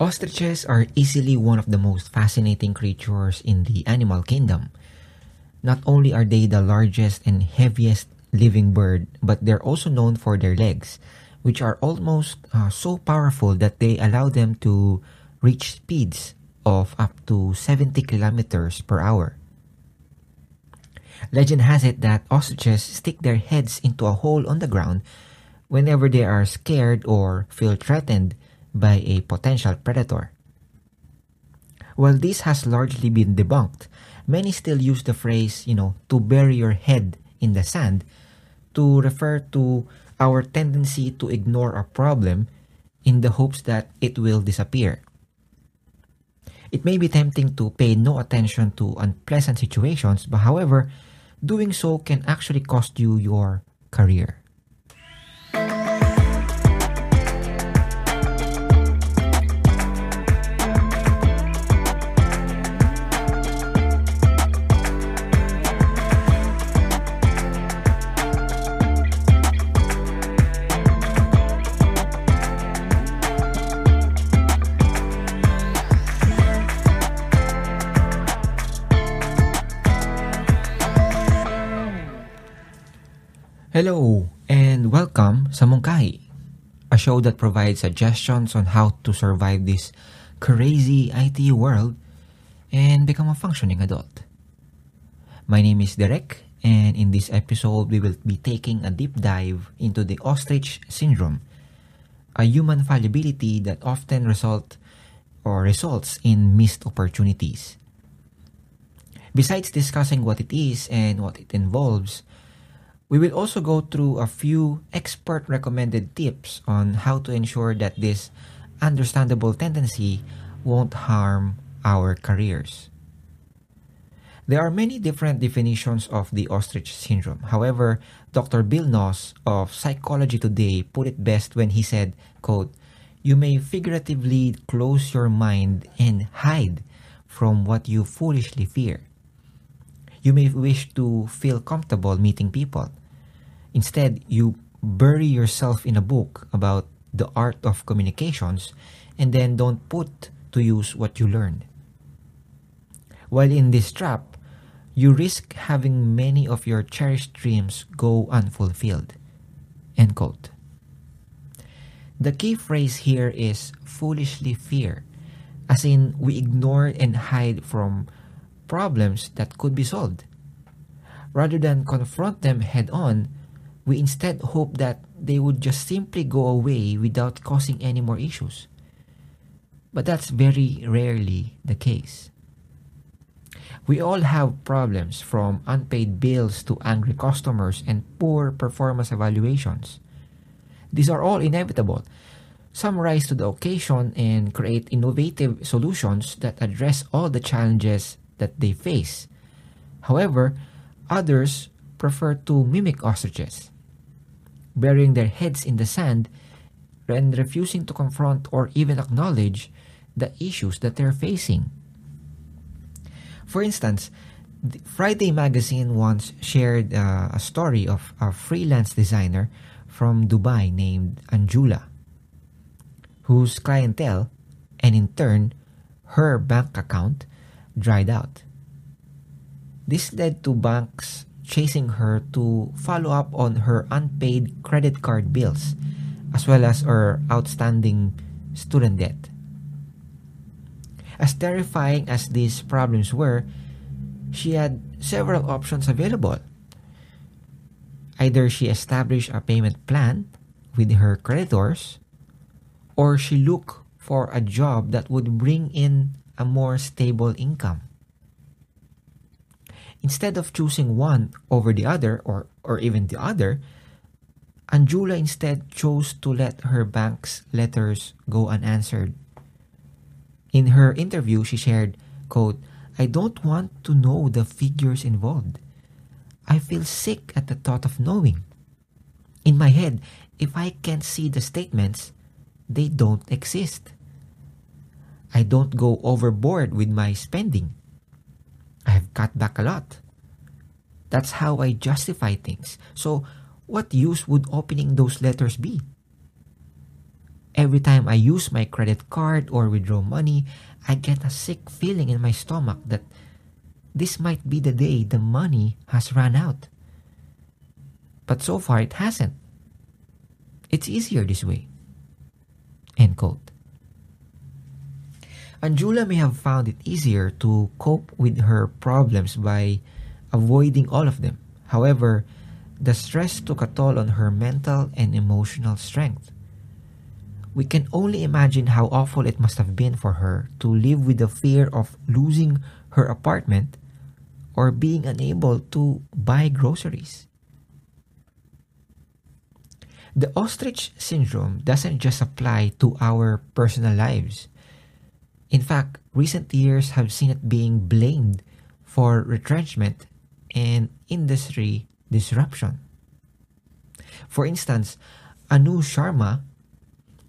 Ostriches are easily one of the most fascinating creatures in the animal kingdom. Not only are they the largest and heaviest living bird, but they're also known for their legs, which are almost uh, so powerful that they allow them to reach speeds of up to 70 kilometers per hour. Legend has it that ostriches stick their heads into a hole on the ground whenever they are scared or feel threatened by a potential predator. While this has largely been debunked, many still use the phrase, you know, to bury your head in the sand to refer to our tendency to ignore a problem in the hopes that it will disappear. It may be tempting to pay no attention to unpleasant situations, but however, doing so can actually cost you your career. Hello and welcome sa Mungkahi, a show that provides suggestions on how to survive this crazy IT world and become a functioning adult. My name is Derek and in this episode we will be taking a deep dive into the ostrich syndrome, a human fallibility that often result or results in missed opportunities. Besides discussing what it is and what it involves, we will also go through a few expert recommended tips on how to ensure that this understandable tendency won't harm our careers. There are many different definitions of the ostrich syndrome. However, Dr. Bill Knaus of Psychology Today put it best when he said, quote, You may figuratively close your mind and hide from what you foolishly fear. You may wish to feel comfortable meeting people, Instead, you bury yourself in a book about the art of communications and then don't put to use what you learned. While in this trap, you risk having many of your cherished dreams go unfulfilled. End quote. The key phrase here is foolishly fear, as in we ignore and hide from problems that could be solved. Rather than confront them head on, we instead hope that they would just simply go away without causing any more issues. But that's very rarely the case. We all have problems from unpaid bills to angry customers and poor performance evaluations. These are all inevitable. Some rise to the occasion and create innovative solutions that address all the challenges that they face. However, others prefer to mimic ostriches burying their heads in the sand and refusing to confront or even acknowledge the issues that they're facing. For instance, Friday Magazine once shared uh, a story of a freelance designer from Dubai named Anjula, whose clientele, and in turn, her bank account, dried out. This led to banks chasing her to follow up on her unpaid credit card bills as well as her outstanding student debt. As terrifying as these problems were, she had several options available. Either she established a payment plan with her creditors, or she looked for a job that would bring in a more stable income. Instead of choosing one over the other or, or even the other, Anjula instead chose to let her bank's letters go unanswered. In her interview, she shared, quote, I don't want to know the figures involved. I feel sick at the thought of knowing. In my head, if I can't see the statements, they don't exist. I don't go overboard with my spending. I've cut back a lot. That's how I justify things. So, what use would opening those letters be? Every time I use my credit card or withdraw money, I get a sick feeling in my stomach that this might be the day the money has run out. But so far it hasn't. It's easier this way. End quote. Anjula may have found it easier to cope with her problems by avoiding all of them. However, the stress took a toll on her mental and emotional strength. We can only imagine how awful it must have been for her to live with the fear of losing her apartment or being unable to buy groceries. The ostrich syndrome doesn't just apply to our personal lives. In fact, recent years have seen it being blamed for retrenchment and industry disruption. For instance, Anu Sharma,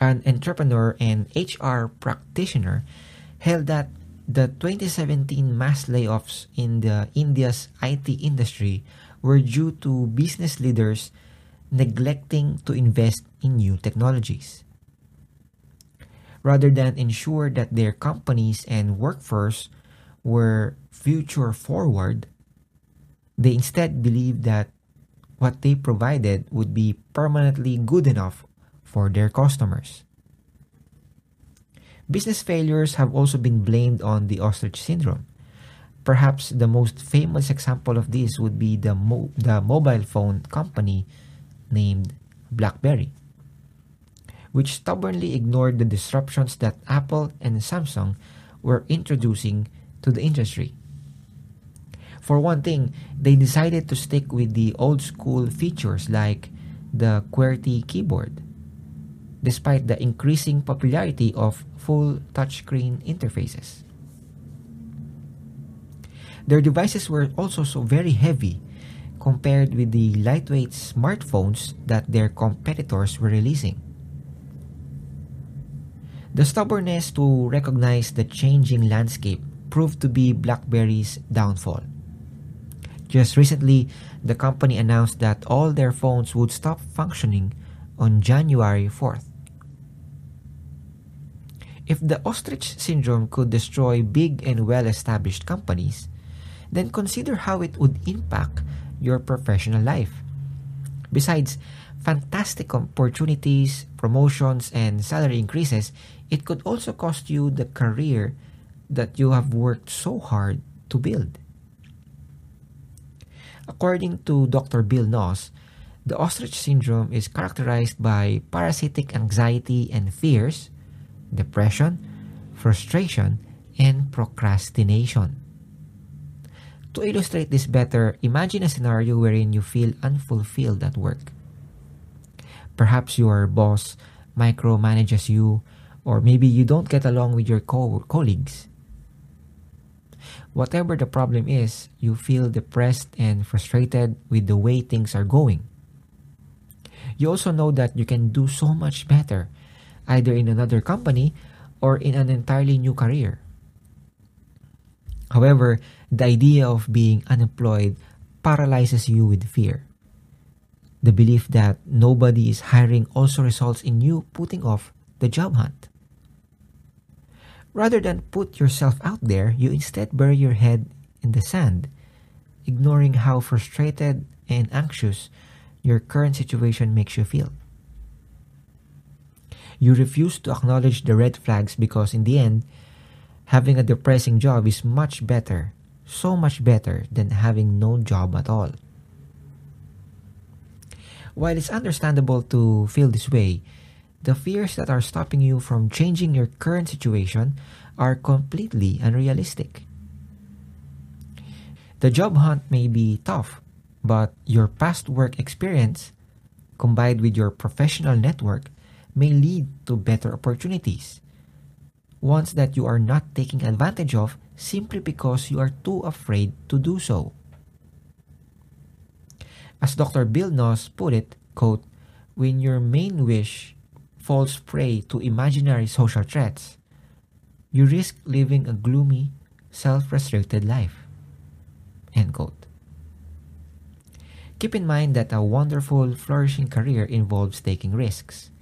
an entrepreneur and HR practitioner, held that the 2017 mass layoffs in the India's IT industry were due to business leaders neglecting to invest in new technologies. Rather than ensure that their companies and workforce were future forward, they instead believed that what they provided would be permanently good enough for their customers. Business failures have also been blamed on the ostrich syndrome. Perhaps the most famous example of this would be the, mo- the mobile phone company named BlackBerry, which stubbornly ignored the disruptions that Apple and Samsung were introducing to the industry. For one thing, they decided to stick with the old school features like the QWERTY keyboard, despite the increasing popularity of full touchscreen interfaces. Their devices were also so very heavy compared with the lightweight smartphones that their competitors were releasing. The stubbornness to recognize the changing landscape proved to be BlackBerry's downfall. Just recently, the company announced that all their phones would stop functioning on January 4th. If the ostrich syndrome could destroy big and well established companies, then consider how it would impact your professional life. Besides fantastic opportunities, promotions, and salary increases, it could also cost you the career that you have worked so hard to build. According to Dr. Bill Knaus, the ostrich syndrome is characterized by parasitic anxiety and fears, depression, frustration, and procrastination. To illustrate this better, imagine a scenario wherein you feel unfulfilled at work. Perhaps your boss micromanages you, or maybe you don't get along with your co- colleagues. Whatever the problem is, you feel depressed and frustrated with the way things are going. You also know that you can do so much better, either in another company or in an entirely new career. However, the idea of being unemployed paralyzes you with fear. The belief that nobody is hiring also results in you putting off the job hunt. Rather than put yourself out there, you instead bury your head in the sand, ignoring how frustrated and anxious your current situation makes you feel. You refuse to acknowledge the red flags because, in the end, having a depressing job is much better, so much better than having no job at all. While it's understandable to feel this way, the fears that are stopping you from changing your current situation are completely unrealistic. The job hunt may be tough, but your past work experience, combined with your professional network, may lead to better opportunities. Ones that you are not taking advantage of simply because you are too afraid to do so. As Dr. Bill Knaus put it, quote, when your main wish falls prey to imaginary social threats, you risk living a gloomy, self-restricted life. End quote. Keep in mind that a wonderful, flourishing career involves taking risks.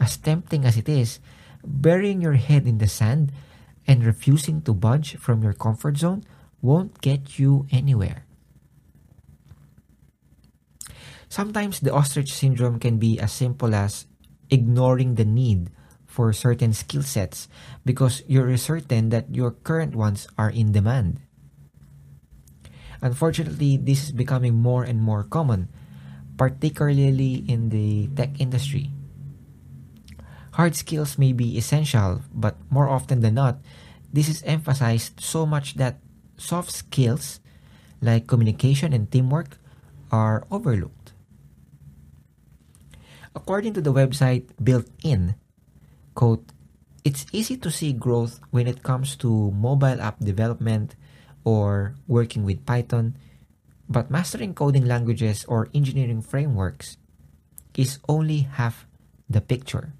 as tempting as it is, burying your head in the sand and refusing to budge from your comfort zone won't get you anywhere. Sometimes the ostrich syndrome can be as simple as ignoring the need for certain skill sets because you're certain that your current ones are in demand. Unfortunately, this is becoming more and more common, particularly in the tech industry. Hard skills may be essential, but more often than not, this is emphasized so much that soft skills like communication and teamwork are overlooked. According to the website Built In, quote, it's easy to see growth when it comes to mobile app development or working with Python, but mastering coding languages or engineering frameworks is only half the picture.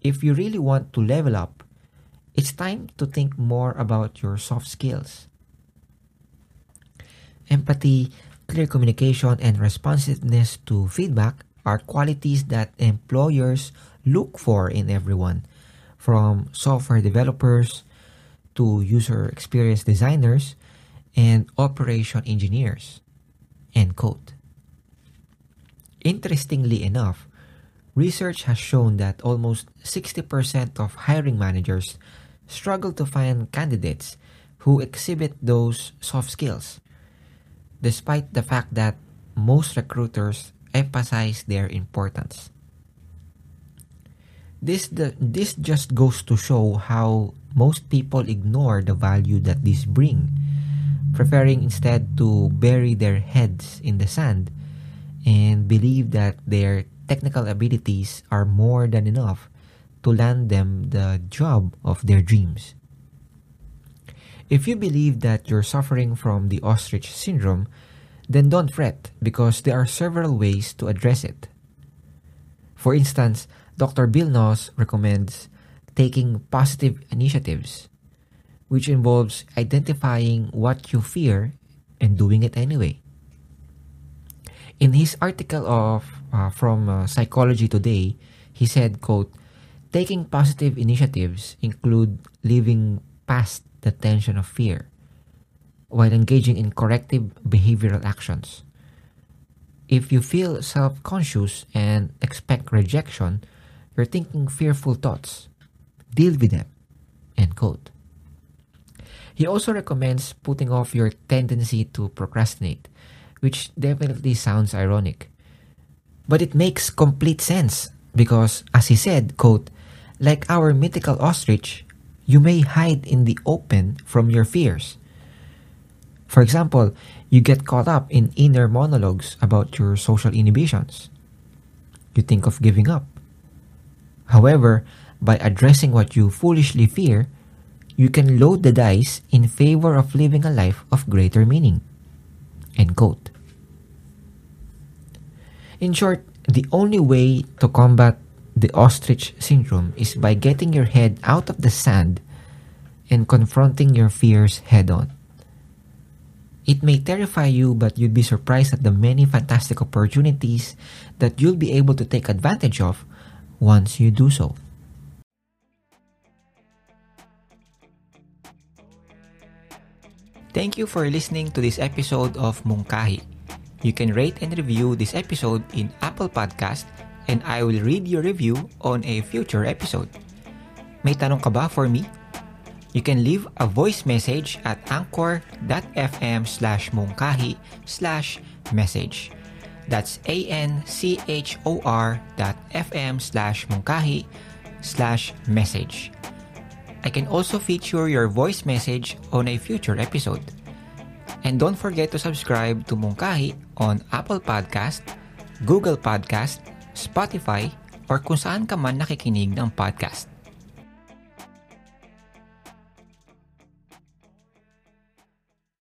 If you really want to level up, it's time to think more about your soft skills. Empathy, clear communication, and responsiveness to feedback are qualities that employers look for in everyone, from software developers to user experience designers and operation engineers. End quote. Interestingly enough, research has shown that almost 60% of hiring managers struggle to find candidates who exhibit those soft skills, despite the fact that most recruiters emphasize their importance. This, the, this just goes to show how most people ignore the value that these bring, preferring instead to bury their heads in the sand and believe that their technical abilities are more than enough to land them the job of their dreams. If you believe that you're suffering from the ostrich syndrome, then don't fret because there are several ways to address it. For instance, Dr. Bill Knaus recommends taking positive initiatives, which involves identifying what you fear and doing it anyway. In his article of uh, from uh, Psychology Today, he said, quote, taking positive initiatives include living past the tension of fear while engaging in corrective behavioral actions. If you feel self-conscious and expect rejection, you're thinking fearful thoughts. Deal with them. End quote. He also recommends putting off your tendency to procrastinate, which definitely sounds ironic. But it makes complete sense because, as he said, quote, like our mythical ostrich, you may hide in the open from your fears. For example, you get caught up in inner monologues about your social inhibitions. You think of giving up. However, by addressing what you foolishly fear, you can load the dice in favor of living a life of greater meaning. End quote. In short, the only way to combat the ostrich syndrome is by getting your head out of the sand and confronting your fears head on. It may terrify you, but you'd be surprised at the many fantastic opportunities that you'll be able to take advantage of once you do so. Thank you for listening to this episode of Mungkahi. You can rate and review this episode in Apple Podcast and I will read your review on a future episode. May tanong ka ba for me? You can leave a voice message at anchor.fm slash mungkahi slash message. That's A-N-C-H-O-R dot F-M slash mungkahi slash message. I can also feature your voice message on a future episode. And don't forget to subscribe to Mungkahi on Apple Podcast, Google Podcast, Spotify, or kung saan ka man nakikinig ng podcast.